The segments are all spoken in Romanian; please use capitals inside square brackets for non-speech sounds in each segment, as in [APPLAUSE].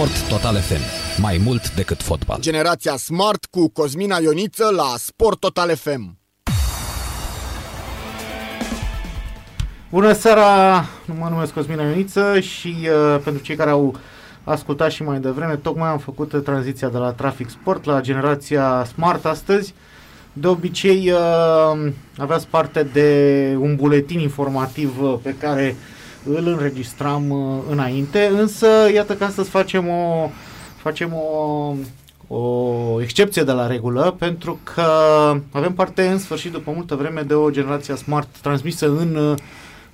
Sport Total FM. Mai mult decât fotbal. Generația Smart cu Cosmina Ioniță la Sport Total FM. Bună seara, mă numesc Cosmina Ioniță și uh, pentru cei care au ascultat și mai devreme, tocmai am făcut tranziția de la Traffic Sport la generația Smart astăzi. De obicei uh, aveați parte de un buletin informativ uh, pe care îl înregistram uh, înainte, însă iată că astăzi facem o, facem o, o excepție de la regulă, pentru că avem parte în sfârșit după multă vreme de o generație smart transmisă în, uh,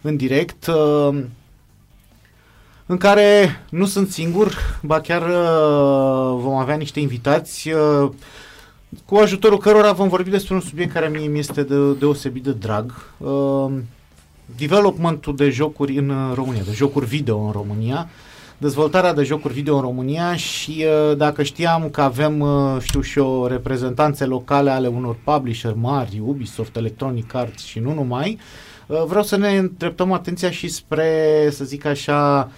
în direct, uh, în care nu sunt singur, ba chiar vom avea niște invitați cu ajutorul cărora vom vorbi despre un subiect care mie mi este de, deosebit de drag developmentul de jocuri în uh, România, de jocuri video în România, dezvoltarea de jocuri video în România și uh, dacă știam că avem, uh, știu și eu, reprezentanțe locale ale unor publisher mari, Ubisoft, Electronic Arts și nu numai, vreau să ne îndreptăm atenția și spre, să zic așa,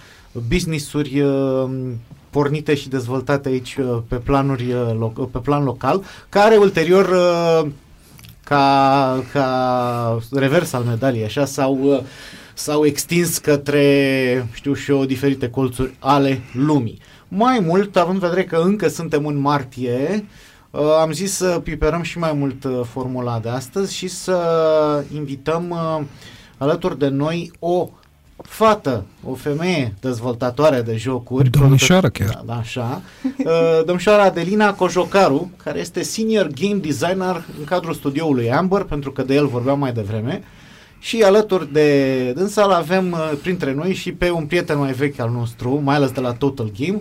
business-uri pornite și dezvoltate aici pe, planuri, pe plan local, care ulterior ca, ca revers al medaliei, așa, sau uh, s-au extins către, știu și eu, diferite colțuri ale lumii. Mai mult, având în vedere că încă suntem în martie, uh, am zis să piperăm și mai mult uh, formula de astăzi și să invităm alături de noi o fată, o femeie dezvoltatoare de jocuri. Domnișoară chiar. Da, da, așa. [LAUGHS] Uh, domnișoara Adelina Cojocaru, care este senior game designer în cadrul studioului Amber, pentru că de el vorbeam mai devreme. Și alături de dânsa avem uh, printre noi și pe un prieten mai vechi al nostru, mai ales de la Total Game,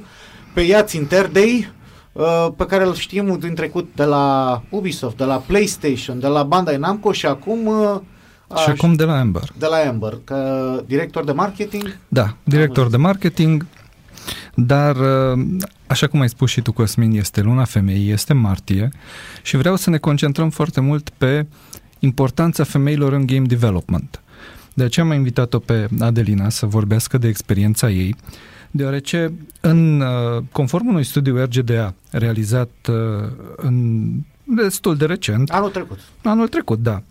pe Iați Interdei, uh, pe care îl știm din trecut de la Ubisoft, de la PlayStation, de la Bandai Namco și acum și acum de la Amber. De la Amber, că director de marketing? Da, director de marketing, dar uh, așa cum ai spus și tu, Cosmin, este luna femeii, este martie și vreau să ne concentrăm foarte mult pe importanța femeilor în game development. De aceea am invitat-o pe Adelina să vorbească de experiența ei, deoarece în, uh, conform unui studiu RGDA realizat uh, în destul de recent. Anul trecut. Anul trecut, da.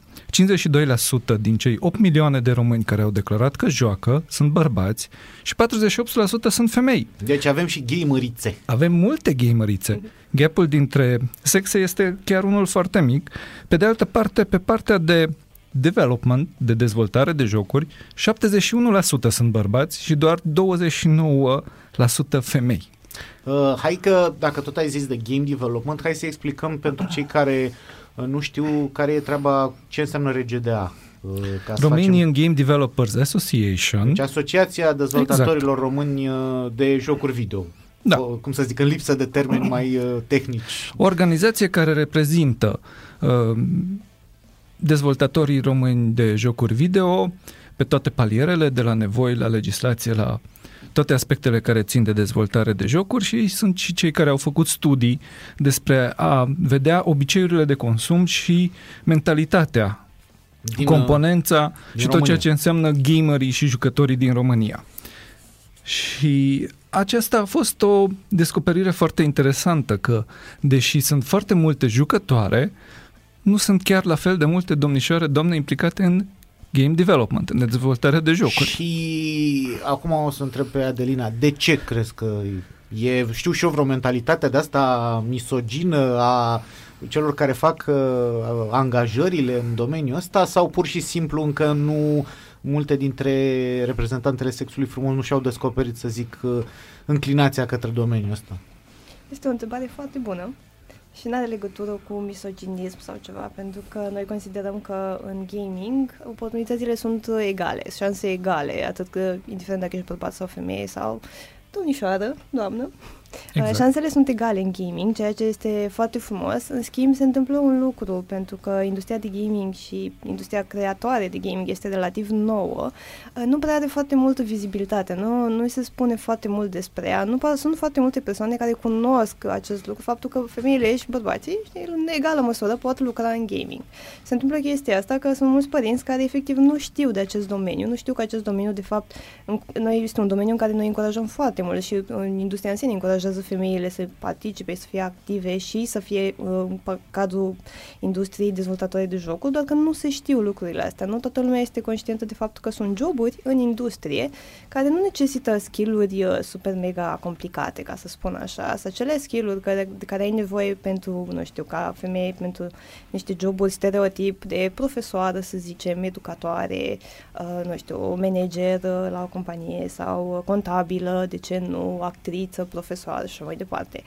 52% din cei 8 milioane de români care au declarat că joacă sunt bărbați și 48% sunt femei. Deci avem și gamerițe. Avem multe gamerițe. Gapul dintre sexe este chiar unul foarte mic. Pe de altă parte, pe partea de development, de dezvoltare de jocuri, 71% sunt bărbați și doar 29% femei. Uh, hai că, dacă tot ai zis de game development, hai să explicăm pentru cei care nu știu care e treaba, ce înseamnă RGDA. Uh, ca Romanian facem... Game Developers Association. Deci Asociația Dezvoltatorilor exact. Români uh, de jocuri video. Da. cum să zic, în lipsă de termeni mai uh, tehnici. O organizație care reprezintă uh, dezvoltatorii români de jocuri video pe toate palierele, de la nevoi la legislație la toate aspectele care țin de dezvoltare de jocuri și sunt și cei care au făcut studii despre a vedea obiceiurile de consum și mentalitatea, din, componența din și tot România. ceea ce înseamnă gamerii și jucătorii din România. Și aceasta a fost o descoperire foarte interesantă că, deși sunt foarte multe jucătoare, nu sunt chiar la fel de multe domnișoare, doamne, implicate în game development, în dezvoltarea de jocuri. Și acum o să întreb pe Adelina, de ce crezi că e, știu și eu, vreo mentalitate de asta misogină a celor care fac uh, angajările în domeniul ăsta sau pur și simplu încă nu multe dintre reprezentantele sexului frumos nu și-au descoperit, să zic, uh, înclinația către domeniul ăsta? Este o întrebare foarte bună și nu are legătură cu misoginism sau ceva, pentru că noi considerăm că în gaming oportunitățile sunt egale, șanse egale, atât că, indiferent dacă ești bărbat sau femeie sau domnișoară, doamnă, Exact. Șansele sunt egale în gaming, ceea ce este foarte frumos. În schimb, se întâmplă un lucru, pentru că industria de gaming și industria creatoare de gaming este relativ nouă. Nu prea are foarte multă vizibilitate, nu, nu se spune foarte mult despre ea. Nu sunt foarte multe persoane care cunosc acest lucru, faptul că femeile și bărbații, în egală măsură, pot lucra în gaming. Se întâmplă chestia asta că sunt mulți părinți care efectiv nu știu de acest domeniu, nu știu că acest domeniu, de fapt, noi este un domeniu în care noi încurajăm foarte mult și în industria în sine încurajăm încurajează femeile să participe, să fie active și să fie uh, în cadrul industriei dezvoltatoare de jocuri, doar că nu se știu lucrurile astea. Nu toată lumea este conștientă de faptul că sunt joburi în industrie care nu necesită skill-uri uh, super mega complicate, ca să spun așa, să acele skill-uri care, de care ai nevoie pentru, nu știu, ca femeie, pentru niște joburi stereotip de profesoară, să zicem, educatoare, uh, nu știu, manager la o companie sau contabilă, de ce nu, actriță, profesoară și așa mai departe.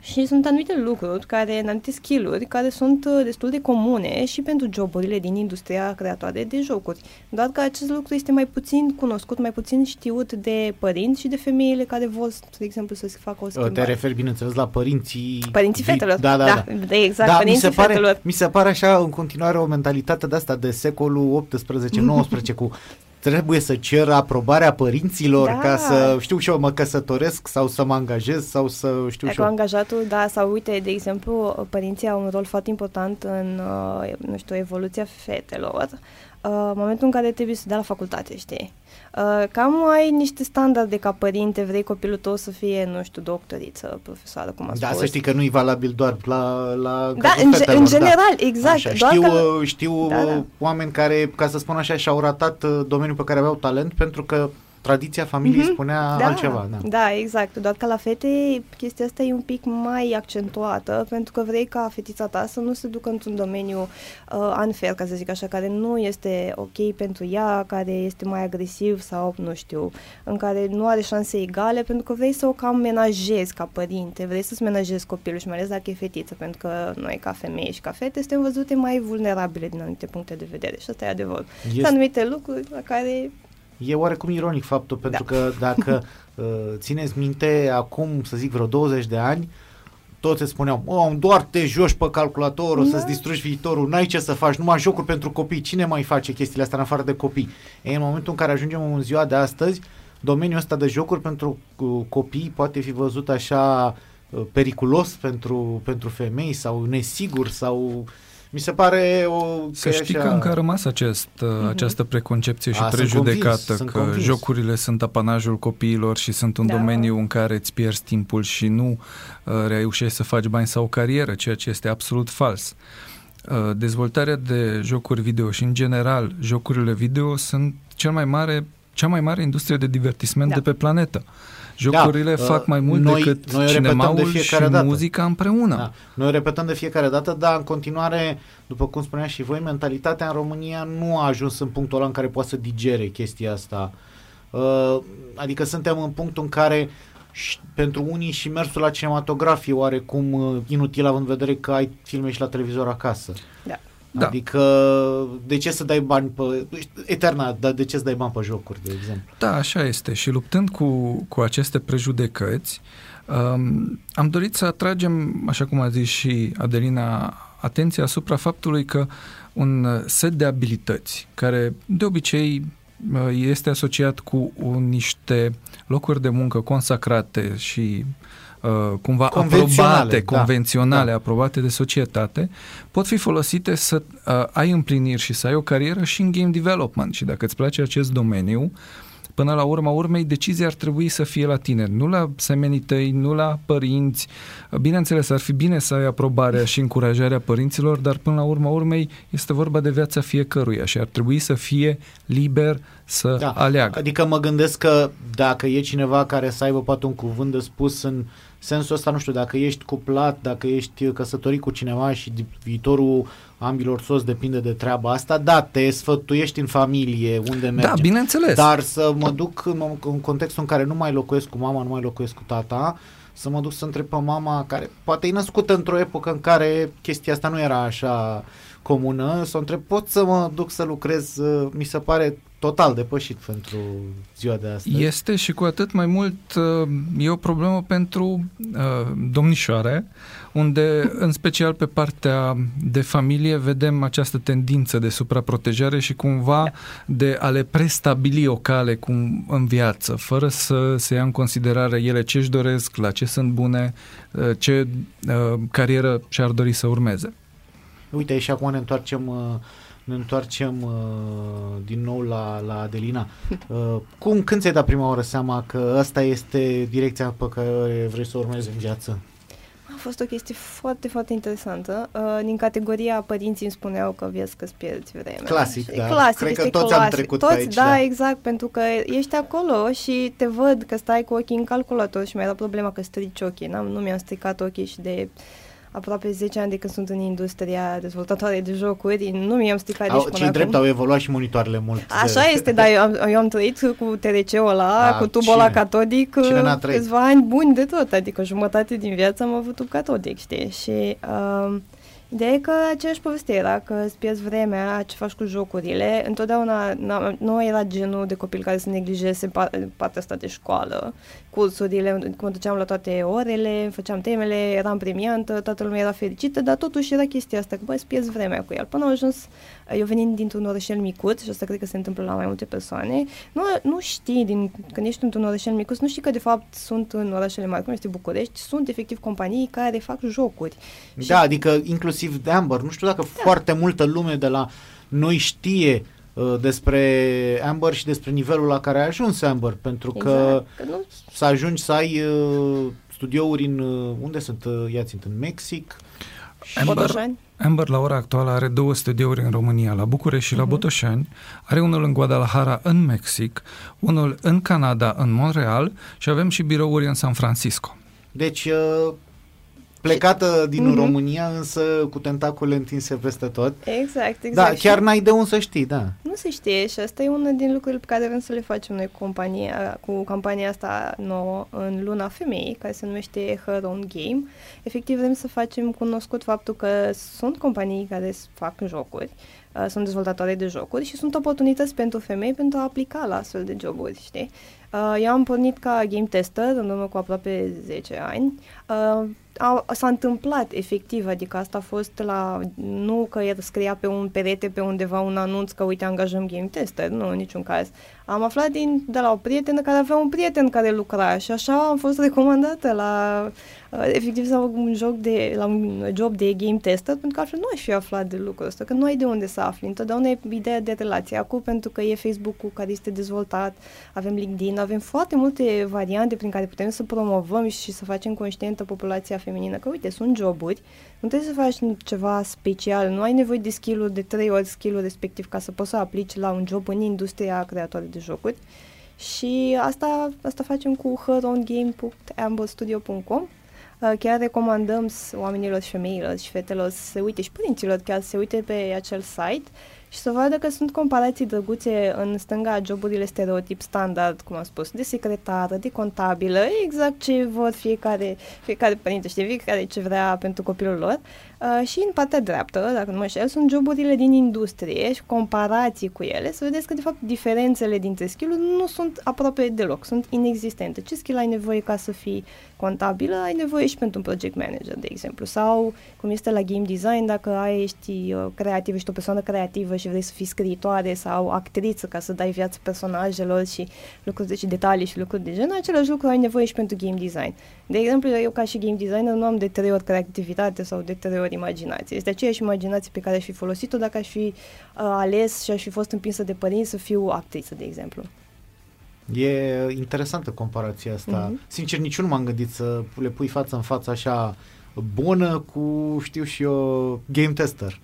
Și sunt anumite lucruri, care, anumite skill-uri, care sunt uh, destul de comune și pentru joburile din industria creatoare de jocuri. Doar că acest lucru este mai puțin cunoscut, mai puțin știut de părinți și de femeile care vor, de exemplu, să se facă o schimbare. Te referi, bineînțeles, la părinții... Părinții fetelor. Da, da, da. da exact, da, părinții mi se pare, fetelor. Mi se pare așa, în continuare, o mentalitate de asta de secolul 18-19 cu trebuie să cer aprobarea părinților da. ca să, știu și eu, mă căsătoresc sau să mă angajez sau să știu și eu. angajatul, da, sau uite, de exemplu, părinții au un rol foarte important în, uh, nu știu, evoluția fetelor uh, momentul în care trebuie să dea la facultate, știi? Uh, cam ai niște standarde ca părinte, vrei copilul tău să fie, nu știu, doctoriță, profesoară, cum am da, spus. să știi că nu e valabil doar la, la Da, în, fetelor, în general, da. exact. Așa, doar știu că... știu da, da. oameni care, ca să spun așa, și-au ratat uh, domeniul pe care aveau talent pentru că tradiția familiei mm-hmm. spunea da, altceva. Da. da, exact. Doar că la fete chestia asta e un pic mai accentuată pentru că vrei ca fetița ta să nu se ducă într-un domeniu uh, unfair, ca să zic așa, care nu este ok pentru ea, care este mai agresiv sau, nu știu, în care nu are șanse egale, pentru că vrei să o cam menajezi ca părinte, vrei să-ți menajezi copilul și mai ales dacă e fetiță, pentru că noi ca femei și ca fete suntem văzute mai vulnerabile din anumite puncte de vedere și asta e adevăr. Este... Sunt anumite lucruri la care E oarecum ironic faptul, pentru da. că dacă [LAUGHS] uh, țineți minte, acum, să zic, vreo 20 de ani, toți se spuneau, oh, doar te joci pe calculator, o da. să-ți distrugi viitorul, n-ai ce să faci, numai jocuri pentru copii, cine mai face chestiile astea în afară de copii? E în momentul în care ajungem în ziua de astăzi, domeniul ăsta de jocuri pentru uh, copii poate fi văzut așa uh, periculos pentru, pentru femei sau nesigur sau mi se pare o... Să știi așa... că încă a rămas acest, uh-huh. această preconcepție și a, prejudecată sunt convins, că sunt jocurile sunt apanajul copiilor și sunt un da. domeniu în care îți pierzi timpul și nu uh, reușești să faci bani sau o carieră, ceea ce este absolut fals. Uh, dezvoltarea de jocuri video și, în general, jocurile video sunt cel mai mare, cea mai mare industrie de divertisment da. de pe planetă. Uh, Jocurile da, fac mai mult noi, decât noi cinemaul de fiecare și dată. muzica împreună. Da. Noi repetăm de fiecare dată, dar în continuare, după cum spunea și voi, mentalitatea în România nu a ajuns în punctul ăla în care poate să digere chestia asta. Uh, adică suntem în punctul în care și pentru unii și mersul la cinematografie oarecum uh, inutil având în vedere că ai filme și la televizor acasă. Da. Da. Adică, de ce să dai bani pe... Eterna, dar de ce să dai bani pe jocuri, de exemplu? Da, așa este. Și luptând cu, cu aceste prejudecăți, um, am dorit să atragem, așa cum a zis și Adelina, atenția asupra faptului că un set de abilități, care de obicei uh, este asociat cu niște locuri de muncă consacrate și uh, cumva aprobate, da. convenționale, da. aprobate de societate, pot fi folosite să uh, ai împliniri și să ai o carieră și în game development. Și dacă îți place acest domeniu, până la urma urmei, decizia ar trebui să fie la tine, nu la semenii tăi, nu la părinți. Bineînțeles, ar fi bine să ai aprobarea și încurajarea părinților, dar până la urma urmei este vorba de viața fiecăruia și ar trebui să fie liber să da. aleagă. Adică mă gândesc că dacă e cineva care să aibă poate un cuvânt de spus în sensul ăsta, nu știu, dacă ești cuplat, dacă ești căsătorit cu cineva și viitorul ambilor soți depinde de treaba asta, da, te sfătuiești în familie, unde mergi. Da, bineînțeles. Dar să mă duc în, în contextul în care nu mai locuiesc cu mama, nu mai locuiesc cu tata, să mă duc să întreb pe mama, care poate e născută într-o epocă în care chestia asta nu era așa comună, să o întreb, pot să mă duc să lucrez, mi se pare total depășit pentru ziua de astăzi. Este și cu atât mai mult uh, e o problemă pentru uh, domnișoare, unde în special pe partea de familie vedem această tendință de supraprotejare și cumva de a le prestabili o cale cum în viață, fără să se ia în considerare ele ce își doresc, la ce sunt bune, uh, ce carieră și-ar dori să urmeze. Uite, și acum ne întoarcem ne întoarcem uh, din nou la, la Adelina. Uh, cum, când ți-ai dat prima oară seama că asta este direcția pe care vrei să o urmezi în viață? A fost o chestie foarte, foarte interesantă. Uh, din categoria părinții îmi spuneau că vezi că îți pierzi vremea. Clasic, Și da. Clasic, Cred că este toți clasic. am trecut pe toți, aici, da, da. exact, pentru că ești acolo și te văd că stai cu ochii în calculator și mi-era problema că strici ochii. N-am, nu mi-am stricat ochii și de aproape 10 ani de când sunt în industria dezvoltatoare de jocuri, nu mi-am stricat Au, nici până cei acum. drept au evoluat și monitoarele mult. Așa este, dar eu am, eu am trăit cu TRC-ul ăla, Da, cu tubul ăla cine? catodic, Cine n-a trăit? câțiva ani buni de tot, adică jumătate din viață am avut tub catodic, știi? Și uh, ideea e că aceeași poveste era că îți pierzi vremea, ce faci cu jocurile. Întotdeauna n-am- nu era genul de copil care să neglijeze pa- partea asta de școală, cursurile, mă duceam la toate orele, făceam temele, eram premiantă, toată lumea era fericită, dar totuși era chestia asta, că băi, îți pierzi vremea cu el. Până am ajuns, eu venind dintr-un orășel micuț, și asta cred că se întâmplă la mai multe persoane, nu, nu știi, din, când ești într-un orășel micuț, nu știi că de fapt sunt în orașele mari, cum este București, sunt efectiv companii care fac jocuri. Și- Da, adică inclusiv de Amber. Nu știu dacă da. foarte multă lume de la noi știe uh, despre Amber și despre nivelul la care a ajuns Amber, pentru că Exact, că nu să ajungi să ai uh, studiouri în... Uh, unde sunt? Uh, ia țint, în Mexic? Amber, Botoșani? Amber la ora actuală are două studiouri în România, la București și la Mhm. Botoșani, are unul în Guadalajara, în Mexic, unul în Canada, în Montreal și avem și birouri în San Francisco. Deci, uh, plecată din Mhm. România, însă cu tentacule întinse peste tot. Exact, exact. Da, Și- chiar n-ai de unde să știi, da. Nu se știe și asta e una din lucrurile pe care vrem să le facem noi cu, compania, cu campania asta nouă în luna femeii, care se numește Her Own Game. Efectiv vrem să facem cunoscut faptul că sunt companii care s- fac jocuri, uh, sunt dezvoltatoare de jocuri și sunt oportunități pentru femei pentru a aplica la astfel de joburi, știi? Uh, eu am pornit ca game tester în urmă cu aproape 10 ani. Uh, a, s-a întâmplat efectiv, adică asta a fost la, nu că el scria pe un perete pe undeva un anunț că uite angajăm game tester, nu, în niciun caz. Am aflat din, de la o prietenă care avea un prieten care lucra și așa am fost recomandată la, uh, efectiv, la un joc de, la un job de game tester, pentru că altfel nu aș fi aflat de lucrul ăsta, că nu ai de unde să afli. Întotdeauna e ideea de relație. Acum, pentru că e Facebook-ul care este dezvoltat, avem LinkedIn, avem foarte multe variante prin care putem să promovăm și să facem conștientă populația feminină că, uite, sunt joburi, nu trebuie să faci ceva special, nu ai nevoie de skill de trei ori skill respectiv ca să poți să aplici la un job în industria creatoare de jocuri. Și asta, asta facem cu herongame.amblestudio.com Uh, Chiar recomandăm s- oamenilor și femeilor și fetelor să se uite și părinților chiar să se uite pe acel site și să vadă că sunt comparații drăguțe în stânga joburile stereotip standard, cum am spus, de secretară, de contabilă, exact ce vor fiecare, fiecare părinte, știe, fiecare ce vrea pentru copilul lor. Uh, și în partea dreaptă, dacă nu mă înșel, sunt joburile din industrie și comparații cu ele, să vedeți că, de fapt, diferențele dintre skill nu sunt aproape deloc, sunt inexistente. Ce skill ai nevoie ca să fii contabilă, ai nevoie și pentru un project manager, de exemplu. Sau, cum este la game design, dacă ai, ești uh, creativ, ești o persoană creativă și vrei să fii scriitoare sau actriță ca să dai viață personajelor și lucruri de, și detalii și lucruri de genul, același lucru ai nevoie și pentru game design. De exemplu, eu ca și game designer nu am de trei ori creativitate sau de trei ori imaginație. Este aceeași imaginație pe care aș fi folosit-o dacă aș fi uh, ales și aș fi fost împinsă de părinți să fiu actriță, de exemplu. E interesantă comparația asta. Mhm. Sincer, nici eu nu m-am gândit să le pui față în față așa bună cu, știu și eu, game tester.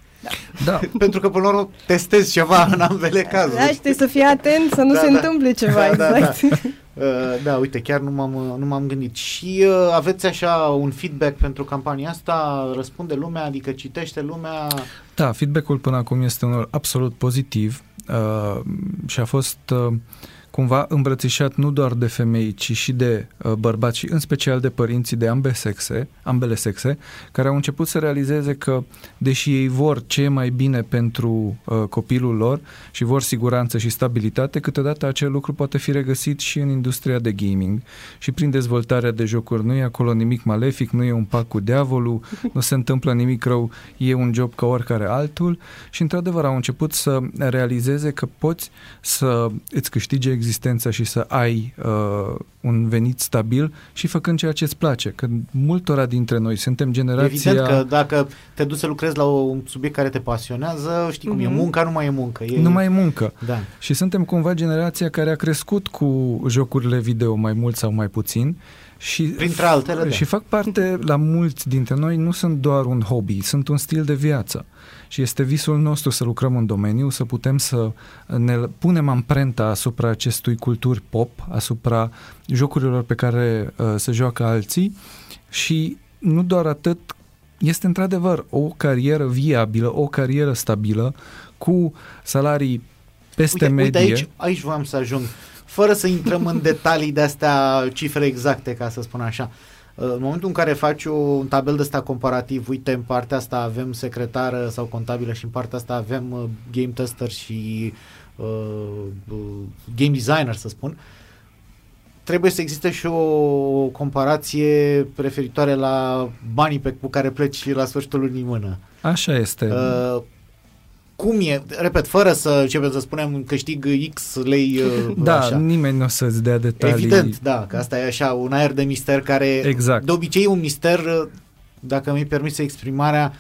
Da, [LAUGHS] Pentru că, până la urmă, testezi ceva [LAUGHS] în ambele cazuri. Da, și trebuie să fii atent să nu Da, se da. întâmple ceva, Da, da, exact. [LAUGHS] Uh, da, uite, chiar nu m-am, nu m-am gândit. Și uh, aveți așa un feedback pentru campania asta? Răspunde lumea, adică citește lumea? Da, feedback-ul până acum este unul absolut pozitiv uh, și a fost uh, cumva îmbrățișat nu doar de femei, ci și de uh, bărbați și în special de părinții de ambele sexe, ambele sexe, care au început să realizeze că, deși ei vor ce e mai bine pentru uh, copilul lor și vor siguranță și stabilitate, câteodată acel lucru poate fi regăsit și în industria de gaming și prin dezvoltarea de jocuri. Nu e acolo nimic malefic, nu e un pact cu diavolul, nu se întâmplă nimic rău, e un job ca oricare altul și într-adevăr au început să realizeze că poți să îți câștige existența și să ai uh, un venit stabil și făcând ceea ce îți place. Că multora dintre noi suntem generația... Evident că dacă te duci să lucrezi la un subiect care te pasionează, știi cum mm-hmm. e, Mhm. munca nu mai e muncă. E, Nu mai e muncă. Da. Și suntem cumva generația care a crescut cu jocurile video mai mult sau mai puțin și, Printre altele, da. și fac parte, la mulți dintre noi, nu sunt doar un hobby, sunt un stil de viață. Și este visul nostru să lucrăm în domeniu, să putem să ne punem amprenta asupra acestui culturi pop, asupra jocurilor pe care uh, se joacă alții și nu doar atât, este într-adevăr o carieră viabilă, o carieră stabilă, cu salarii peste Uite, medie. uite aici, aici voiam să ajung. Fără să intrăm în [LAUGHS] detalii de astea, cifre exacte, ca să spun așa. Uh, În momentul în care faci un tabel de ăsta comparativ, uite, în partea asta avem secretară sau contabilă și în partea asta avem uh, game tester și uh, uh, game designer, să spun, trebuie să existe și o comparație referitoare la banii pe cu care pleci la sfârșitul lunii în mână. Așa este. Uh, cum e, repet, fără să începem să spunem câștig X lei [LAUGHS] uh, da, așa. nimeni nu o să-ți dea detalii. Evident, da, că asta e așa un aer de mister care Exact. de obicei e un mister, uh, dacă mi-i permise exprimarea,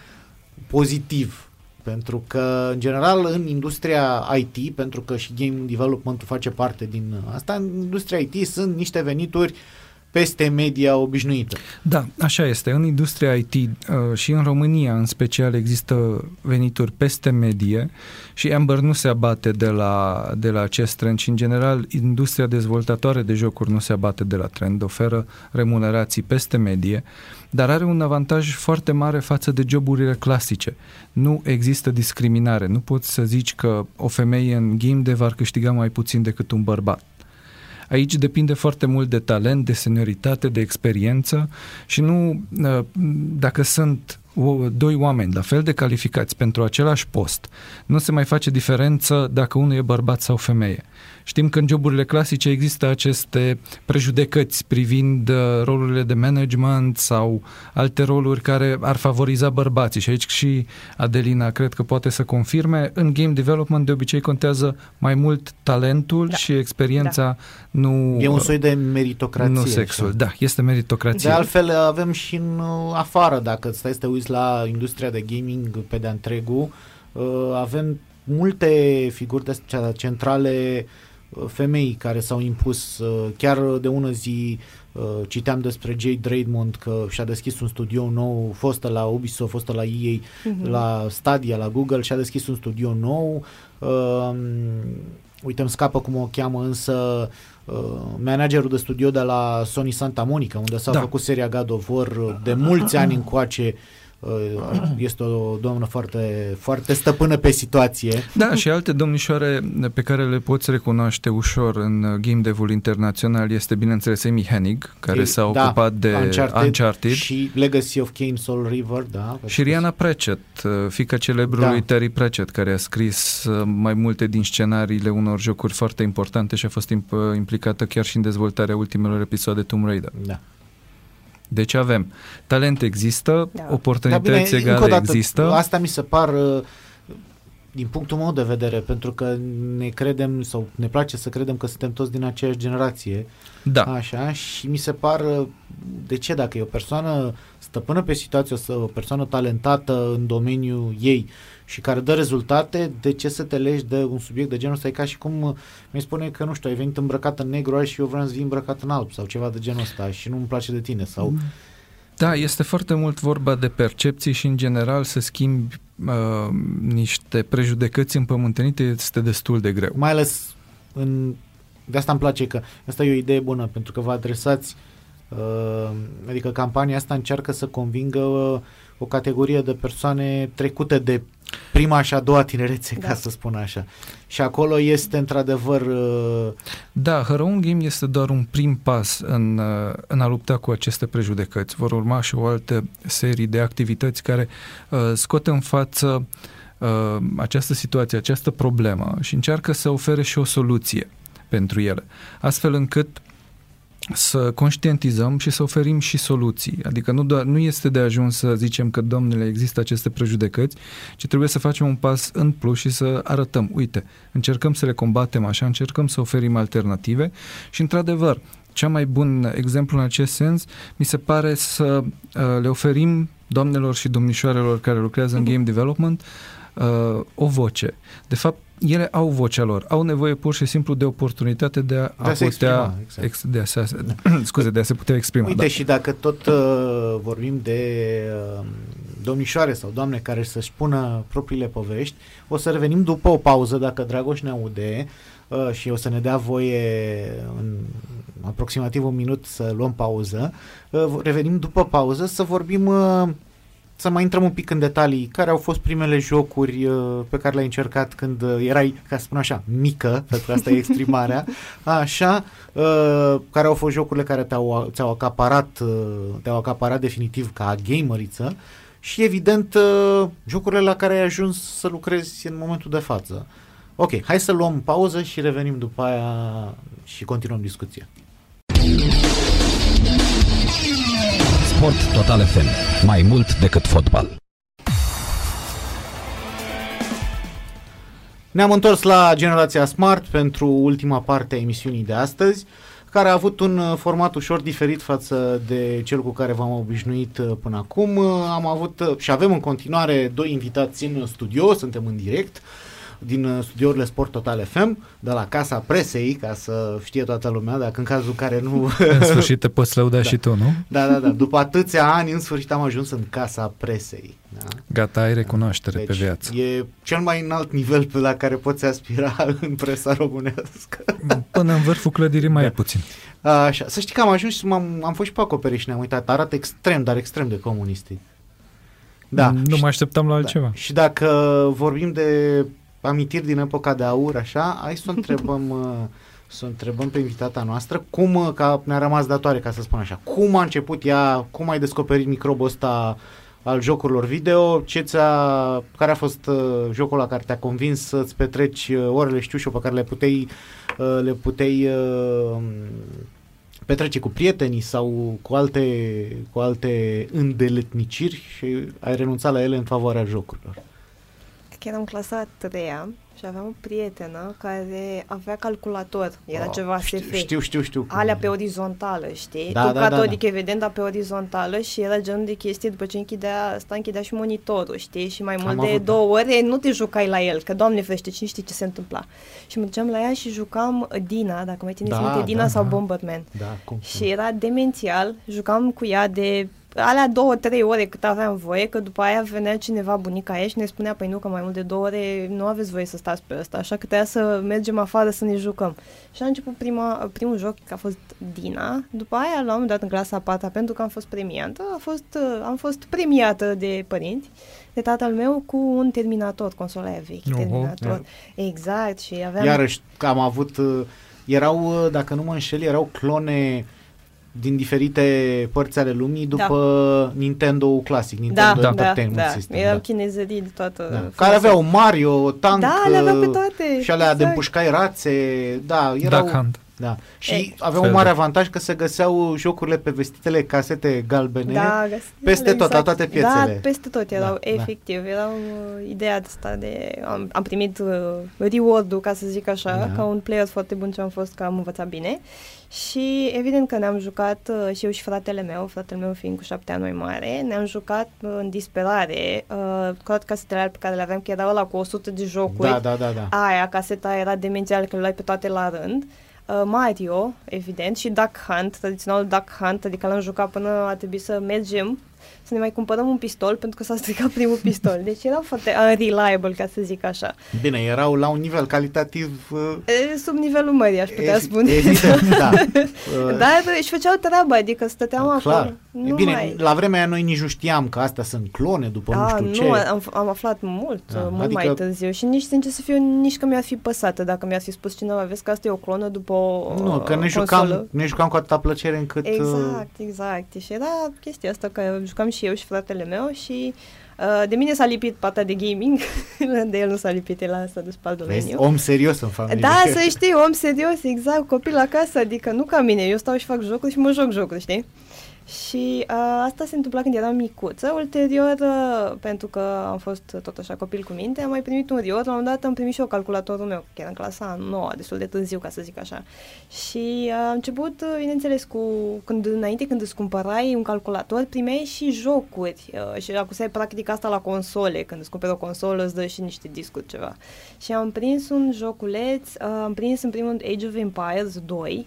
pozitiv. Pentru că, în general, în industria IT, pentru că și game development face parte din asta, în industria IT sunt niște venituri peste media obișnuită. Da, așa este. În industria IT uh, și în România în special există venituri peste medie și Amber nu se abate de la, de la acest trend și în general industria dezvoltatoare de jocuri nu se abate de la trend, oferă remunerații peste medie, dar are un avantaj foarte mare față de joburile clasice. Nu există discriminare, nu poți să zici că o femeie în game dev ar câștiga mai puțin decât un bărbat. Aici depinde foarte mult de talent, de senioritate, de experiență și nu uh, dacă sunt o- doi oameni la fel de calificați pentru același post, nu se mai face diferență dacă unul e bărbat sau femeie. Știm că în joburile clasice există aceste prejudecăți privind uh, rolurile de management sau alte roluri care ar favoriza bărbații și aici și Adelina cred că poate să confirme. În game development de obicei contează mai mult talentul Da. și experiența, nu E un soi de meritocrație. nu așa. sexul. Da, este meritocrație. De altfel avem și în uh, afară, dacă stai să te uiți la industria de gaming pe de întregul, uh, avem multe figuri de astea centrale uh, femei care s-au impus. uh, Chiar de ună zi uh, citeam despre Jade Raymond că și-a deschis un studio nou, fostă la Ubisoft, fostă la EA, Mhm. la Stadia, la Google și-a deschis un studio nou. Uh, uite, îmi scapă cum o cheamă, însă uh, managerul de studio de la Sony Santa Monica, unde s-a Da. făcut seria God of War uh, de mulți ani încoace, uh, este o doamnă foarte, foarte stăpână pe situație. Da, și alte domnișoare pe care le poți recunoaște ușor în uh, game dev-ul internațional este, bineînțeles, Amy Hennig, care E- s-a da, ocupat de Uncharted, Uncharted și, și Legacy of Kain Soul River, da. și Rihanna Pratchett, uh, fica celebrului Da. Terry Pratchett, care a scris uh, mai multe din scenariile unor jocuri foarte importante și a fost imp- uh, implicată chiar și în dezvoltarea ultimelor episoade Tomb Raider. Da. Deci avem talent există, Da. oportunități Dar bine, încă o egale dată, există. Asta mi se par uh, din punctul meu de vedere, pentru că ne credem sau ne place să credem că suntem toți din aceeași generație, Da. așa, și mi se par, uh, de ce dacă e o persoană stăpână pe situație, o să- o persoană talentată în domeniul ei și care dă rezultate, de ce să te legi de un subiect de genul ăsta? E ca și cum uh, mi spune că, nu știu, ai venit îmbrăcat în negru azi și eu vreau să vii îmbrăcat în alb sau ceva de genul ăsta și nu-mi place de tine sau... Da, este foarte mult vorba de percepții și în general să schimbi uh, niște prejudecăți împământenite este destul de greu. mai ales în, de asta îmi place că asta e o idee bună pentru că vă adresați uh, adică campania asta încearcă să convingă uh, o categorie de persoane trecute de prima și a doua tinerețe, Da. ca să spun așa. Și acolo este într-adevăr uh, Da, Her Own Game este doar un prim pas în, uh, în a lupta cu aceste prejudecăți. Vor urma și o altă serie de activități care uh, scot în față uh, această situație, această problemă și încearcă să ofere și o soluție pentru ele, astfel încât să conștientizăm și să oferim și soluții. Adică nu, doar, nu este de ajuns să zicem că, domnule, există aceste prejudecăți, ci trebuie să facem un pas în plus și să arătăm, uite, încercăm să le combatem așa, încercăm să oferim alternative și, într-adevăr, cea mai bun exemplu în acest sens mi se pare să uh, le oferim doamnelor și domnișoarelor care lucrează în game development uh, o voce. De fapt, ele au vocea lor, au nevoie pur și simplu de oportunitate de a, De a a se putea exprima, exact. ex, de a se, [COUGHS] scuze, de a se putea exprima. Uite, da. și dacă tot uh, vorbim de uh, domnișoare sau doamne care să-și spună propriile povești, o să revenim după o pauză, dacă Dragoș ne aude, uh, și o să ne dea voie în aproximativ un minut să luăm pauză. Uh, revenim după pauză să vorbim, uh, să mai intrăm un pic în detalii, care au fost primele jocuri uh, pe care le-ai încercat când uh, erai, ca să spun așa, mică, pentru că asta e exprimarea, [LAUGHS] așa, uh, care au fost jocurile care te-au, ți-au acaparat, uh, te-au acaparat definitiv ca gameriță și evident uh, jocurile la care ai ajuns să lucrezi în momentul de față. Ok, hai să luăm pauză și revenim după aia și continuăm discuția. Sport Total FM. Mai mult decât fotbal. Ne-am întors la Generația Smart pentru ultima parte a emisiunii de astăzi, care a avut un uh, format ușor diferit față de cel cu care v-am obișnuit uh, până acum. Uh, Am avut uh, și avem în continuare doi invitați în studio, suntem în direct din uh, studiourile Sport Total FM, de la Casa Presei, ca să știe toată lumea, dacă în cazul care nu... [LAUGHS] În sfârșit te poți lăuda da. și tu, nu? da, da, da. După atâția ani, în sfârșit am ajuns în Casa Presei. Da? Gata, ai recunoaștere Deci pe viață. e cel mai înalt nivel pe la care poți aspira [LAUGHS] în presa românească. Până în vârful clădirii mai Da. e puțin. Așa, să știi că am ajuns, și m-am, am fost și pe acoperiș și ne-am uitat, arată extrem, dar extrem de comunistic. Da. Nu și, mă așteptam la da. altceva. Și dacă vorbim de amintiri din epoca de aur, așa, hai să o întrebăm, [LAUGHS] uh, să o întrebăm pe invitata noastră, cum, uh, ca ne-a rămas datoare, ca să spun așa, cum a început ea, cum ai descoperit microbul ăsta al jocurilor video, ce ți-a, care a fost uh, jocul la care te-a convins să-ți petreci uh, orele știu și eu pe care le puteai, uh, le puteai uh, petrece cu prietenii sau cu alte, cu alte îndeletniciri și ai renunțat la ele în favoarea jocurilor. Cred că eram clasa a treia și aveam o prietenă care avea calculator. Era Oh, ceva știu, SF. Știu, știu, știu. Alea pe orizontală, știi? Da, Cu da, da, catodic da. evident, dar pe orizontală și era genul de chestie, după ce închidea, asta închidea și monitorul, știi? Și mai mult de avut, da. două ore nu te jucai la el, că doamne ferește, cine știe ce se întâmpla. Și mă duceam la ea și jucam Dina, dacă mai țineți Da, minte, Dina da, sau da. Bomberman. Da, cum? Și era demențial, jucam cu ea de alea două, trei ore cât aveam voie, că după aia venea cineva bunica ei și ne spunea, păi nu, că mai mult de două ore nu aveți voie să stați pe ăsta, așa că trebuia să mergem afară să ne jucăm. Și a început prima, primul joc, că a fost Dina, după aia l-am dat în clasa a patra pentru că am fost premiantă, a fost, uh, am fost premiată de părinți, de tatăl meu cu un Terminator, consola aia veche, Oho. Terminator. Exact, și aveam... Iarăși, că am avut, uh, erau, uh, dacă nu mă înșel, erau clone din diferite părți ale lumii după Nintendo clasic, da, Nintendo da, Entertainment da, System. erau da. chinezării de toată... Da. felul Care ăsta. aveau Mario, tank, Da, le aveau pe uh, toate. și alea de exact. împușcai rațe, da, erau... Duck Hunt. Da. Și Ei. aveau un Fel mare de- avantaj că se găseau jocurile pe vestitele casete galbene. Da, găs- Peste tot, la toate Da, piețele. peste tot erau, Da, da. efectiv. Era uh, ideea asta de... Am, am primit uh, reward-ul, ca să zic așa, Da. ca un player foarte bun ce am fost, că am învățat bine. Și evident că ne-am jucat uh, și eu și fratele meu, fratele meu fiind cu șapte ani mai mare, ne-am jucat uh, în disperare uh, cu toate casetele alea pe care le aveam, că era ăla cu 100 de jocuri. Da, da, da, da. Aia, caseta era demențială, că le luai pe toate la rând. Uh, Mario, evident, și Duck Hunt, tradiționalul Duck Hunt, adică l-am jucat până a trebuit să mergem să ne mai cumpărăm un pistol, pentru că s-a stricat primul pistol. Deci era foarte unreliable, ca să zic așa. Bine, erau la un nivel calitativ uh, E, Sub nivelul mării, aș putea evi- spune. Evident, [LAUGHS] da. Uh, [LAUGHS] Dar își făceau treaba, adică stăteam Clar. acolo. Nu Bine, mai... la vremea aia noi nici nu știam că astea sunt clone după nu Da, știu nu, ce. am, am aflat mult, Da, da, mult adică- mai târziu și nici, sincer să fiu, nici că mi-ar fi păsată dacă mi-ar fi spus cineva, vezi că asta e o clonă după o Nu, că ne consolă. jucam, ne jucam cu atâta plăcere încât... uh, Exact, exact. Și era chestia asta că jucam și eu și fratele meu și Uh, de mine s-a lipit partea de gaming, [LAUGHS] de el nu s-a lipit, el a stat de spart Vezi, domeniu. om serios în familie. Da, să știi, om serios, exact, copil acasă, adică nu ca mine, eu stau și fac jocuri și mă joc jocuri, știi? Și uh, asta se întâmpla când eram micuță. Ulterior, uh, pentru că am fost tot așa copil cu minte, am mai primit un riot. La un moment dat am primit și eu calculatorul meu, chiar în clasa 9, destul de târziu, ca să zic așa. Și uh, am început, uh, bineînțeles, cu când, înainte când îți cumpărai un calculator, primeai și jocuri. Uh, și acusai practic asta la console. Când îți cumperi o consolă, îți dă și niște discuri, ceva. Și am prins un joculeț, uh, am prins în primul rând Age of Empires 2,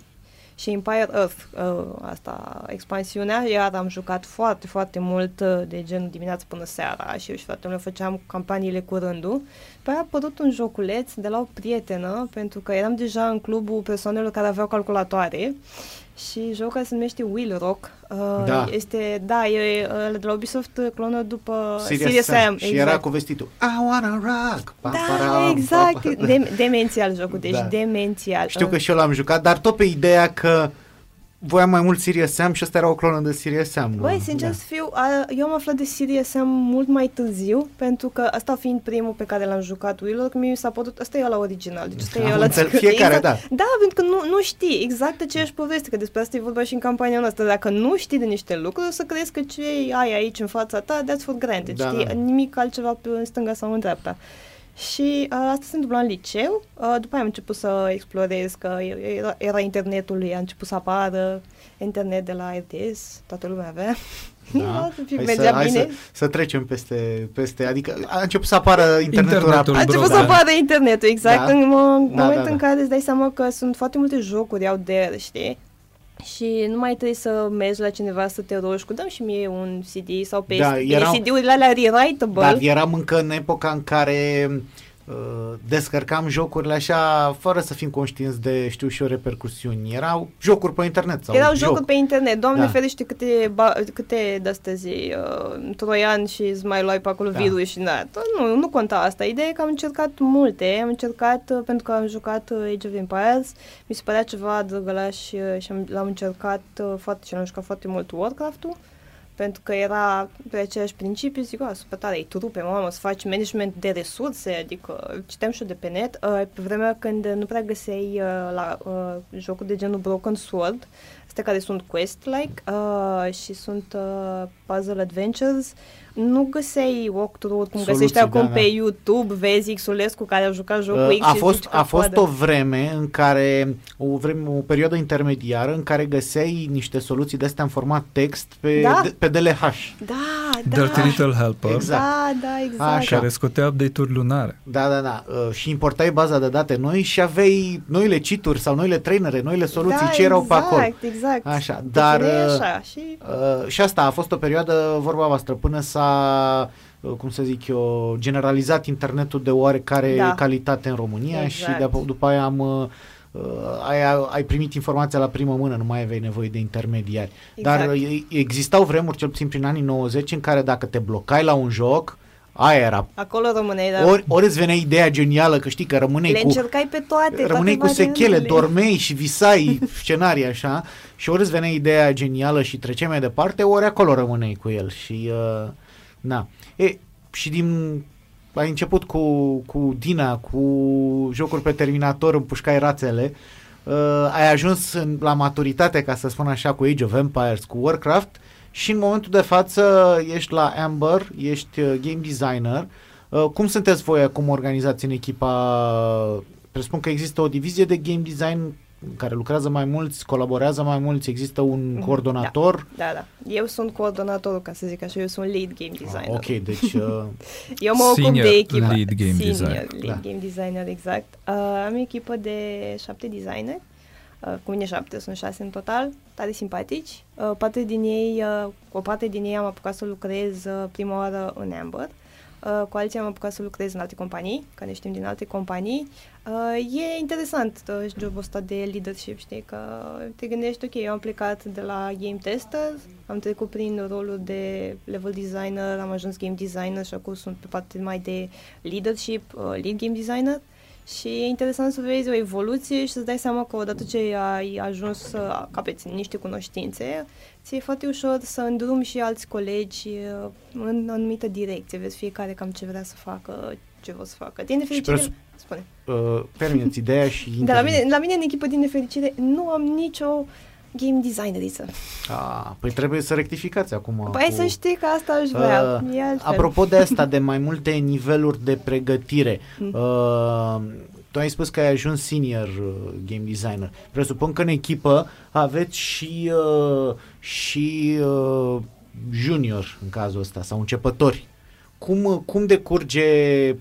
și Empire Earth, uh, asta, expansiunea, iar am jucat foarte, foarte mult uh, de genul dimineața până seara și eu și fratele meu făceam campaniile cu rândul. Pe a apărut un joculeț de la o prietenă, pentru că eram deja în clubul persoanelor care aveau calculatoare și jocul se numește Wheel Rock. Uh, Da. Este, da, e uh, de la Ubisoft uh, clonă după Serious, Serious Sam. Și era cu vestitul I wanna rock. Pa, Da, param, exact. pa, pa. De- demențial jocul, deci Da. demențial. Știu că Uh, și eu l-am jucat, dar tot pe ideea că voiam mai mult Serious Sam și ăsta era o clonă de Serious Sam. nu? Băi, sincer Da. să fiu, a, eu am aflat de Serious Sam mult mai târziu, pentru că asta fiind primul pe care l-am jucat Willow, că mie mi s-a părut, ăsta e la original, deci ăsta Am e la înțeles, fiecare, da. Da, pentru că nu, nu știi exact aceeași poveste, că despre asta e vorba și în campania noastră. Dacă nu știi de niște lucruri, o să crezi că ce ai aici în fața ta, that's for granted, Da, știi? da. Nimic altceva pe în stânga sau în dreapta. Și uh, asta se întâmpla în liceu, uh, după aia am început să explorez, că era, era internetul, a început să apară internet de la RTS, toată lumea avea. Da. [LAUGHS] să fiu, Hai, mergea să, hai bine. să, să trecem peste, peste, adică a început să apară internetul, Internetul rapid. A început să broadband. apară internetul, exact, Da. în mo- Da, moment da, în da. care îți dai seama că sunt foarte multe jocuri out there, știi? Și nu mai trebuie să mergi la cineva să te rogi cu dăm și mie un CD sau pe Da, da, erau- CD-urile alea rewritable. Dar eram încă în epoca în care uh, descărcam jocurile așa, fără să fim conștienți de, știu și eu, repercusiuni. Erau jocuri pe internet. Sau Erau joc. jocuri pe internet, doamne Da. ferește câte, ba, câte de-astăzi uh, troian și îți mai luai pe acolo Da. da. virus și da, tot, nu, nu conta asta. Ideea e că am încercat multe, am încercat uh, pentru că am jucat uh, Age of Empires, mi se părea ceva drăgălaș uh, și am, l-am încercat uh, foarte și am jucat foarte mult Warcraft-ul pentru că era pe același principiu, zic, a, super tare, ai trupe, mamă, să faci management de resurse, adică citeam și eu de pe net, uh, pe vremea când nu prea găseai uh, la uh, jocul de genul Broken Sword, astea care sunt quest-like uh, și sunt uh, puzzle adventures, nu găseai walkthrough cum Soluții, găsești acum da, da. pe YouTube, vezi Xulescu care a jucat jocul Uh, X a și fost, zici a fost coadă. o vreme în care, o, vreme, o perioadă intermediară în care găseai niște soluții de astea în format text pe, Da. de, pe DLH. Da, da, Dirty Little Helper, Exact. da, da, exact. Așa. care scotea update-uri lunare. Da, da, da. Uh, și importai baza de date noi și aveai noile cheat și sau noile trainere, noile soluții da, ce erau exact, pe acolo. Exact, Așa, Te dar, chinuiai uh, așa și Uh, și asta a fost o perioadă, vorba voastră, până s-a, uh, cum să zic eu, generalizat internetul de oarecare Da. calitate în România și Exact. de, după aia am... Uh, uh, ai, ai primit informația la primă mână, nu mai aveai nevoie de intermediari. Exact. Dar uh, existau vremuri, cel puțin prin anii 90, în care dacă te blocai la un joc, aia era. acolo rămâneai, da. Ori, ori îți venea ideea genială că știi că rămâneai Le cu, încercai pe toate, rămâneai cu toate sechele, variantele. dormei și visai scenarii așa și ori îți venea ideea genială și treceai mai departe, ori acolo rămâneai cu el și uh, na. E, și din ai început cu, cu Dina, cu jocuri pe terminator, împușcai rațele, uh, ai ajuns în, la maturitate, ca să spun așa, cu Age of Empires, cu Warcraft și în momentul de față ești la Amber, ești uh, game designer. Uh, cum sunteți voi acum organizați în echipa? Presupun că există o divizie de game design în care lucrează mai mulți, colaborează mai mulți, există un Mhm, coordonator. Da, da. Eu sunt coordonatorul, ca să zic așa, eu sunt lead game designer. Ah, ok, deci uh, [LAUGHS] Eu mă ocup Senior de echipă. lead game Senior designer, lead da. game designer, exact. Uh, am o echipă de șapte designeri. Uh, cu mine șapte, sunt șase în total, tare simpatici. Uh, parte din ei, uh, cu o parte din ei am apucat să lucrez uh, prima oară în Amber. Uh, cu alții am apucat să lucrez în alte companii, care ne știm din alte companii. Uh, e interesant uh, jobul ăsta de leadership, știi, că te gândești, ok, eu am plecat de la game tester, am trecut prin rolul de level designer, am ajuns game designer și acum sunt pe partea mai de leadership, uh, lead game designer Și e interesant să vezi o evoluție și să-ți dai seama că odată ce ai ajuns să capeți niște cunoștințe, ți-e foarte ușor să îndrumi și alți colegi uh, în anumită direcție. Vezi fiecare cam ce vrea să facă, ce vor să facă. Din nefericire... presu- Spune. Uh, terminați ideea și... De la intervin. mine, la mine în echipă, din nefericire, nu am nicio game designeriță. A, păi trebuie să rectificați acum. Păi cu- să știi că asta aș vrea. Uh, e altfel. Apropo de asta, de mai multe niveluri de pregătire, Hmm. uh, tu ai spus că ai ajuns senior uh, game designer. Presupun că în echipă aveți și, uh, și uh, junior în cazul ăsta sau începători. Cum, uh, cum decurge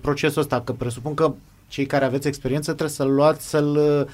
procesul ăsta? Că presupun că cei care aveți experiență trebuie să-l luați, să-l uh,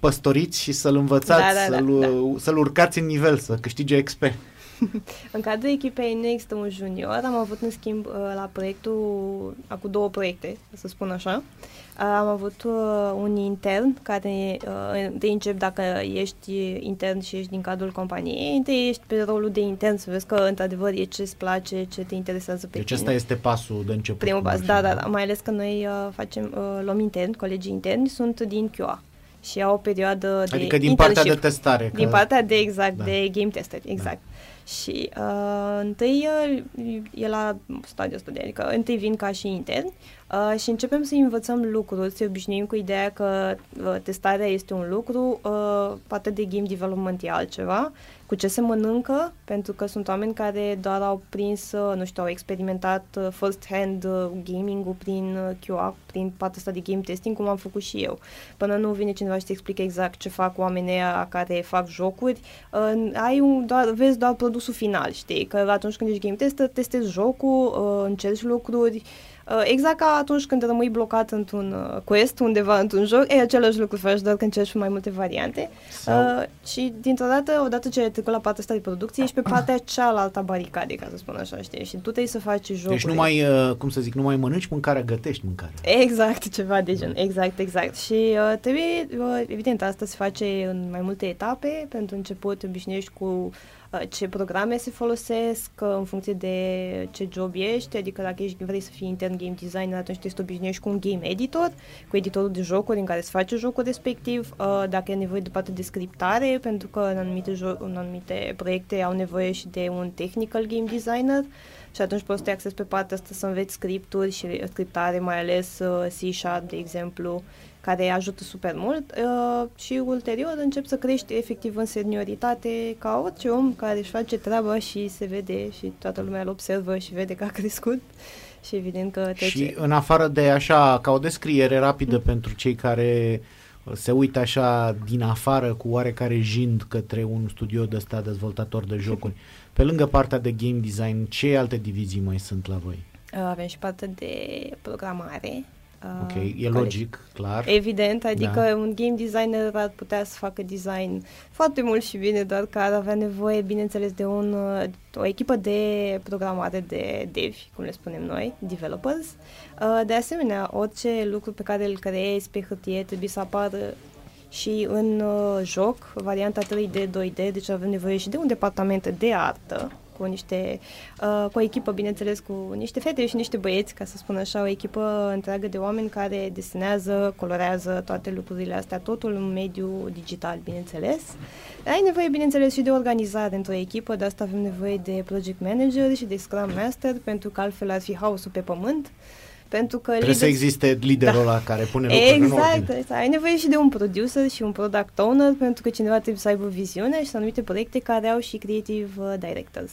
păstoriți și să-l învățați, Da, da, da, să-l, uh, să-l urcați în nivel, să câștige XP. [LAUGHS] În cadrul echipei nu există un junior, am avut în schimb uh, la proiectul, acum două proiecte, să spun așa. Uh, Am avut uh, un intern care uh, te încep dacă ești intern și ești din cadrul companiei, întâi ești pe rolul de intern să vezi că într-adevăr e ce-ți place, ce te interesează pe Deci tine. ăsta este pasul de început. Primul cum pas, ar da, fi, da, da, mai ales că noi uh, facem, uh, luăm intern, colegii interni sunt din QA și au o perioadă de Adică din partea de internship. testare. Din că- partea de exact, Da. da. de game tester, exact. Da. Și uh, întâi uh, e la stadiul ăsta de, adică întâi vin ca și intern uh, și începem să învățăm lucruri, să obișnuim cu ideea că uh, testarea este un lucru, uh, partea de game development e altceva, cu ce se mănâncă, pentru că sunt oameni care doar au prins, uh, nu știu, au experimentat uh, first-hand uh, gaming-ul prin uh, QA, prin partea asta de game testing, cum am făcut și eu. Până nu vine cineva și te explică exact ce fac oamenii ăia care fac jocuri, uh, ai un, doar, vezi doar produsul final, știi? Că atunci când ești game tester, testezi jocul, uh, încerci lucruri, Uh, exact ca atunci când rămâi blocat într-un uh, quest undeva într-un joc, e același lucru faci, doar că încerci mai multe variante. Sau- Uh, și dintr-o dată, odată ce ai trecut la partea asta de producție, ești pe partea cealaltă a baricadei, ca să spun așa, știi? Și tu trebuie să faci jocul. Deci nu mai, uh, cum să zic, nu mai mănânci mâncarea, gătești mâncarea. Exact, ceva de gen, exact, exact. Și uh, trebuie, uh, evident, asta se face în mai multe etape. Pentru început te obișnuiești cu uh, ce programe se folosesc, uh, în funcție de ce job ești, adică dacă ești, vrei să fii intern game designer, atunci trebuie să te obișnuiești cu un game editor, cu editorul de jocuri în care se face jocul respectiv, uh, dacă e nevoie de partea de scriptare, pentru că în anumite, jo- în anumite proiecte au nevoie și de un technical game designer, și atunci poți să te accesi pe partea asta să înveți scripturi și scriptare, mai ales uh, C-Sharp, de exemplu, care ajută super mult uh, și ulterior încep să crești efectiv în senioritate ca orice om care își face treaba și se vede și toată lumea îl observă și vede că a [LAUGHS] crescut și evident că trece. Și în afară de așa, ca o descriere rapidă pentru cei care uh, se uită așa din afară cu oarecare jind către un studio de ăsta dezvoltator de jocuri. [LAUGHS] Pe lângă partea de game design, ce alte divizii mai sunt la voi? Uh, avem și partea de programare. Uh, Ok, e care- logic, clar. Evident, adică Da. un game designer ar putea să facă design foarte mult și bine, doar că ar avea nevoie, bineînțeles, de un, uh, o echipă de programare de devi, cum le spunem noi, developers. Uh, De asemenea, orice lucru pe care îl creezi pe hârtie trebuie să apară și în uh, joc, varianta 3D, 2D, deci avem nevoie și de un departament de artă, cu niște, uh, cu o echipă, bineînțeles, cu niște fete și niște băieți, ca să spun așa, o echipă întreagă de oameni care desenează, colorează toate lucrurile astea, totul în mediu digital, bineînțeles. Ai nevoie, bineînțeles, și de organizare într-o echipă, de asta avem nevoie de project manager și de scrum master, pentru că altfel ar fi haosul pe pământ. Pentru că Trebuie să lider- existe liderul Da. ăla care pune lucrurile în Exact, ordine. exact. Ai nevoie și de un producer și un product owner pentru că cineva trebuie să aibă viziune și sunt anumite proiecte care au și creative uh, directors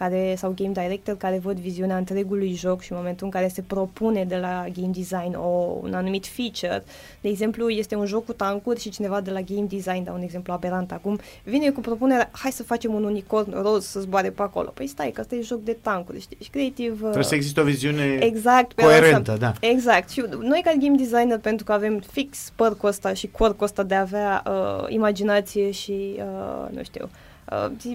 care, sau game director care văd viziunea întregului joc și în momentul în care se propune de la game design o, un anumit feature. De exemplu, este un joc cu tancuri și cineva de la game design, dau un exemplu aberant acum, vine cu propunerea, hai să facem un unicorn roz să zboare pe acolo. Păi stai, că ăsta e joc de tancuri, știi? Și creative... uh, Trebuie să existe o viziune Exact, pe coerentă, ansamblu. da. Exact. Și noi ca game designer, pentru că avem fix părcul ăsta și corcul ăsta de a avea uh, imaginație și, uh, nu știu, uh,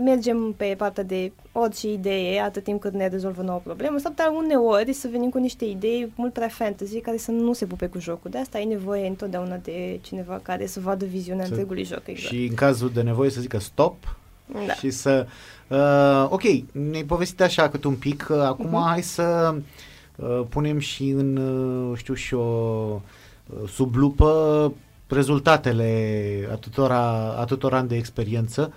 mergem pe partea de orice idee, atât timp cât ne rezolvă nouă problemă, sau dar uneori să venim cu niște idei mult prea fantasy care să nu se pupe cu jocul. De asta ai nevoie întotdeauna de cineva care să vadă viziunea Să- întregului joc. Exact. Și în cazul de nevoie să zică stop Da. și să... Uh, ok, ne-ai povestit așa cât un pic, uh, acum Mhm. hai să uh, punem și în, uh, știu și o uh, sub lupă rezultatele atâtora, atâtor ani de experiență,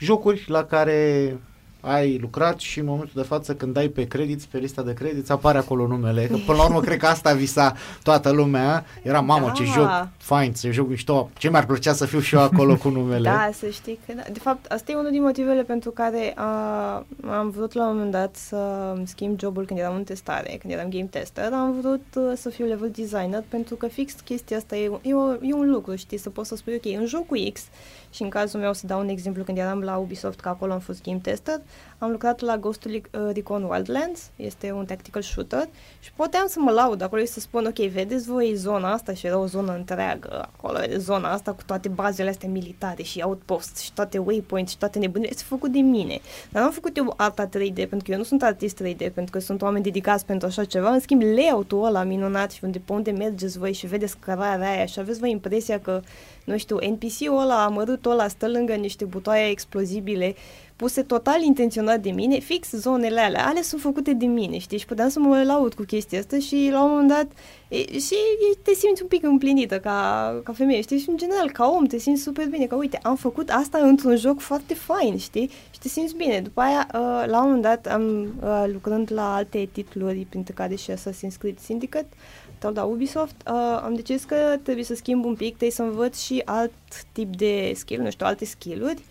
jocuri la care ai lucrat și în momentul de față când dai pe credit, pe lista de credit, apare acolo numele. Că până la urmă cred că asta visa toată lumea. Era mamă Da. ce joc fain, ce joc mișto. Ce mi-ar plăcea să fiu și eu acolo cu numele. Da, să știi că da. De fapt, asta e unul din motivele pentru care a, am vrut la un moment dat să îmi schimb jobul când eram în testare, când eram game tester. Am vrut uh, să fiu level designer pentru că fix chestia asta e, e, o, e un lucru, știi, să poți să spui, ok, în jocul X, și în cazul meu să dau un exemplu, când eram la Ubisoft, că acolo am fost game tester, am lucrat la Ghost uh, Recon Wildlands, este un tactical shooter și puteam să mă laud acolo și să spun, ok, vedeți voi zona asta și era o zonă întreagă acolo, vedeți zona asta cu toate bazele astea militare și outposts și toate waypoints și toate nebunile, este făcut de mine. Dar n-am făcut eu arta 3D, pentru că eu nu sunt artist 3D, pentru că sunt oameni dedicați pentru așa ceva. În schimb, layout-ul ăla minunat și unde, pe unde mergeți voi și vedeți cărarea aia și aveți voi impresia că, nu știu, NPC-ul ăla, amărâtul ăla, stă lângă niște butoaie explozibile puse total intenționat de mine, fix zonele alea, alea sunt făcute de mine, știi, și puteam să mă laud cu chestia asta și la un moment dat e, și e, te simți un pic împlinită ca, ca femeie, știi, și în general, ca om, te simți super bine, că uite, am făcut asta într-un joc foarte fain, știi, și te simți bine. După aia, uh, la un moment dat, am uh, lucrând la alte titluri, printre care și Assassin's Creed Syndicate, tot la Ubisoft, uh, am decis că trebuie să schimb un pic, trebuie să învăț și alt tip de skill, nu știu, alte skill-uri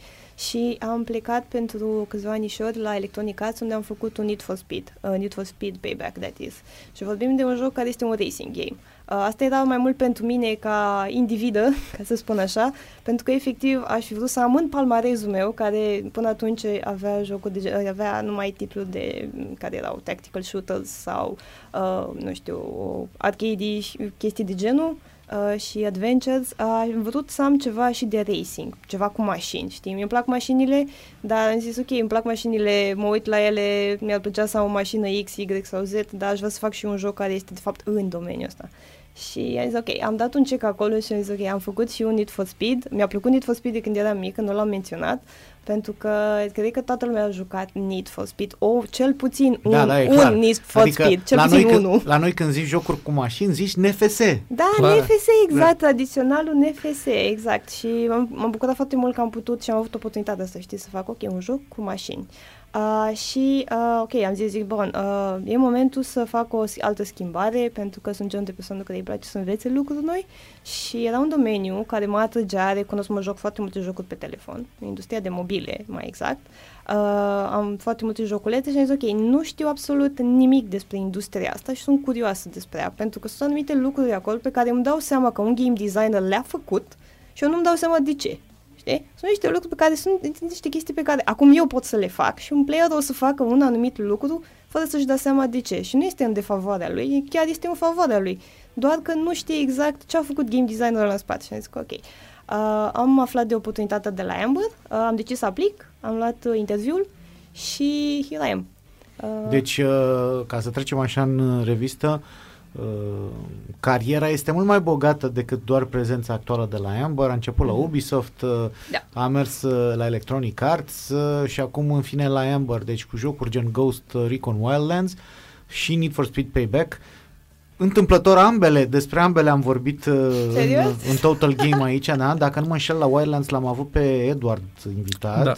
și am plecat pentru câțiva anișori la Electronic Arts unde am făcut un Need for Speed, uh, Need for Speed Payback, that is. Și vorbim de un joc care este un racing game. Uh, asta era mai mult pentru mine ca individă, [LAUGHS] ca să spun așa, pentru că efectiv aș fi vrut să am în palmarezul meu, care până atunci avea jocuri de, avea numai titluri de care erau tactical shooters sau, uh, nu știu, arcade și chestii de genul, uh, și adventures, uh, am vrut să am ceva și de racing, ceva cu mașini, știi? Mi-mi plac mașinile, dar am zis, ok, îmi plac mașinile, mă uit la ele, mi-ar plăcea să am o mașină X, Y sau Z, dar aș vrea să fac și un joc care este, de fapt, în domeniul ăsta. Și am zis, ok, am dat un check acolo și am zis, ok, am făcut și un Need for Speed. Mi-a plăcut Need for Speed de când eram mică, nu l-am menționat, pentru că cred că toată lumea a jucat Need for Speed, o, cel puțin un, da, da, e clar. un Need for adică Speed, cel la puțin noi, unul. Când, la noi când zici jocuri cu mașini, zici NFS. Da, Clar. NFS, exact, tradiționalul NFS, exact. Și m-am, m-am bucurat foarte mult că am putut și am avut oportunitatea să știi, să fac, ok, un joc cu mașini. Uh, și, uh, ok, am zis, zic, bun, uh, e momentul să fac o s- altă schimbare, pentru că sunt genul de persoană care îi place să învețe lucruri noi și era un domeniu care mă atrăgea, recunosc, mă joc foarte multe jocuri pe telefon, industria de mobile, mai exact. Uh, am foarte multe joculețe și am zis, ok, nu știu absolut nimic despre industria asta și sunt curioasă despre ea, pentru că sunt anumite lucruri acolo pe care îmi dau seama că un game designer le-a făcut și eu nu-mi dau seama de ce. Știi? Sunt niște lucruri pe care sunt niște chestii pe care acum eu pot să le fac și un player o să facă un anumit lucru fără să-și dea seama de ce. Și nu este în defavoarea lui, chiar este în favoarea lui. Doar că nu știe exact ce a făcut game designerul în spate și am zis că ok. Uh, am aflat de oportunitatea de la Amber, uh, am decis să aplic, am luat uh, interviul și here I am. Uh, Deci, uh, ca să trecem așa în revistă, uh, cariera este mult mai bogată decât doar prezența actuală de la Amber. A început la Ubisoft, uh, Da. a mers uh, la Electronic Arts uh, și acum în fine la Amber, deci cu jocuri gen Ghost uh, Recon Wildlands și Need for Speed Payback. Întâmplător ambele, despre ambele am vorbit uh, în, Serios? în Total Game aici, da? dacă nu mă înșel la Wildlands l-am avut pe Edward invitat. Da.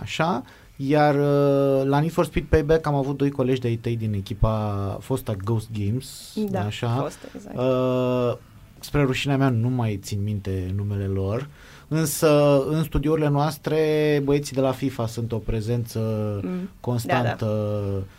Așa. Iar uh, la Need for Speed Payback am avut doi colegi de IT din echipa fosta Ghost Games. da, așa. fost, exact. Uh, spre rușinea mea nu mai țin minte numele lor, însă în studiourile noastre băieții de la FIFA sunt o prezență Mm. constantă.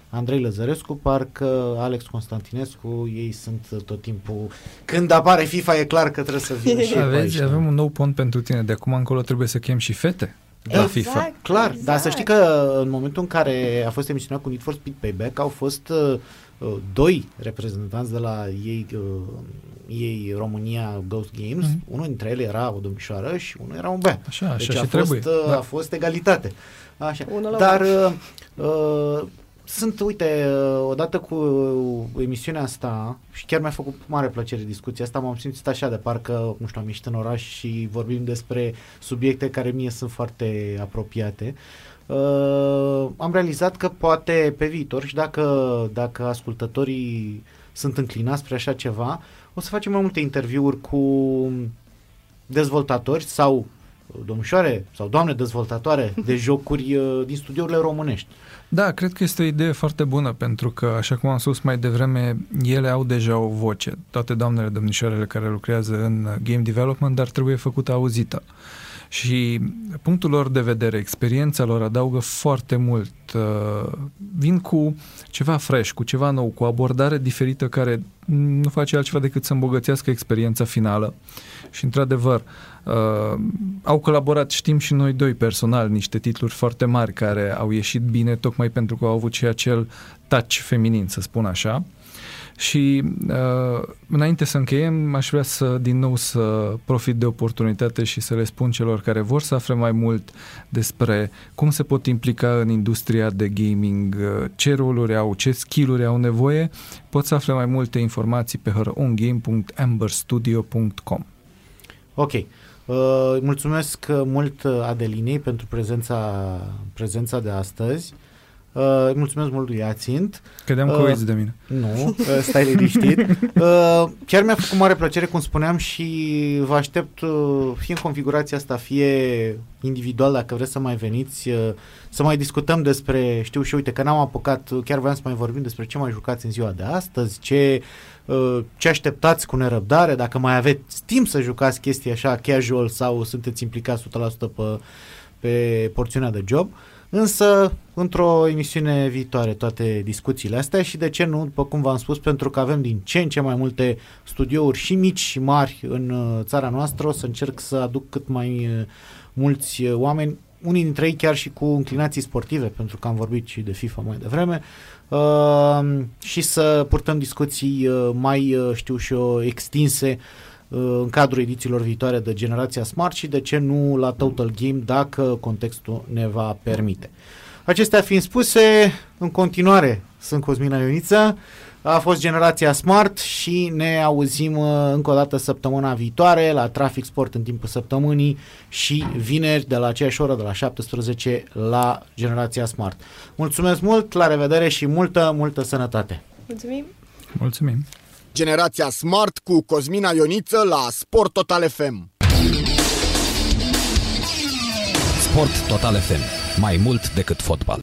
Andrei Lăzărescu, parcă Alex Constantinescu, ei sunt tot timpul... Când apare FIFA e clar că trebuie să vină [LAUGHS] și ei pe Aveți, aici, da. avem un nou pont pentru tine. De acum încolo trebuie să chem și fete la Exact. FIFA. Clar, Exact. dar să știi că în momentul în care a fost emisiunea cu Need for Speed Payback au fost uh, uh, doi reprezentanți de la ei, uh, ei România Ghost Games. Mhm. Unul dintre ele era o domnișoară și unul era un băiat. Așa, așa deci și a, trebuie. fost, uh, Da. a fost egalitate. Așa. Unul la Dar uh, uh, sunt, uite, uh, odată cu emisiunea asta și chiar mi-a făcut mare plăcere discuția asta, m-am simțit așa de parcă, nu știu, am ieșit în oraș și vorbim despre subiecte care mie sunt foarte apropiate. Uh, am realizat că poate pe viitor și dacă, dacă ascultătorii sunt înclinați spre așa ceva, o să facem mai multe interviuri cu dezvoltatori sau domnișoare sau doamne dezvoltatoare de [LAUGHS] jocuri uh, din studiourile românești. Da, cred că este o idee foarte bună pentru că, așa cum am spus mai devreme, ele au deja o voce, toate doamnele domnișoarele care lucrează în game development, dar trebuie făcută auzită. Și punctul lor de vedere, experiența lor adaugă foarte mult. Uh, vin cu ceva fresh, cu ceva nou, cu o abordare diferită care nu face altceva decât să îmbogățească experiența finală. Și, într-adevăr, uh, au colaborat, știm și noi doi personal, niște titluri foarte mari care au ieșit bine tocmai pentru că au avut și acel touch feminin, să spun așa. Și uh, înainte să încheiem, aș vrea să din nou să profit de oportunitate și să le spun celor care vor să afle mai mult despre cum se pot implica în industria de gaming, uh, ce roluri au, ce skill-uri au nevoie, pot să afle mai multe informații pe herongame.amberstudio.com Ok. Uh, mulțumesc mult Adelinei pentru prezența, prezența de astăzi. Uh, mulțumesc mult lui Ațint. Credeam că uh, uiți de mine. Nu, uh, stai liniștit. [LAUGHS] uh, chiar mi-a făcut mare plăcere, cum spuneam, și vă aștept uh, fie în configurația asta, fie individual, dacă vreți să mai veniți, uh, să mai discutăm despre, știu și uite că n-am apucat, chiar vreau să mai vorbim despre ce mai jucați în ziua de astăzi, ce, uh, ce așteptați cu nerăbdare, dacă mai aveți timp să jucați chestii așa casual sau sunteți implicați 100% pe, pe porțiunea de job. Uh, Însă, într-o emisiune viitoare, toate discuțiile astea și de ce nu, după cum v-am spus, pentru că avem din ce în ce mai multe studiouri și mici și mari în uh, țara noastră, o să încerc să aduc cât mai uh, mulți uh, oameni, unii dintre ei chiar și cu înclinații sportive, pentru că am vorbit și de FIFA mai devreme, uh, și să purtăm discuții uh, mai, uh, știu și eu, extinse uh, în cadrul edițiilor viitoare de Generația Smart și de ce nu la Total Game dacă contextul ne va permite. Acestea fiind spuse, în continuare sunt Cosmina Ioniță, a fost Generația Smart și ne auzim uh, încă o dată săptămâna viitoare la Trafic Sport în timpul săptămânii și vineri de la aceeași oră, de la 17 la Generația Smart. Mulțumesc mult, la revedere și multă, multă sănătate! Mulțumim! Mulțumim! Generația Smart cu Cosmina Ioniță la Sport Total FM. Sport Total FM. Mai mult decât fotbal.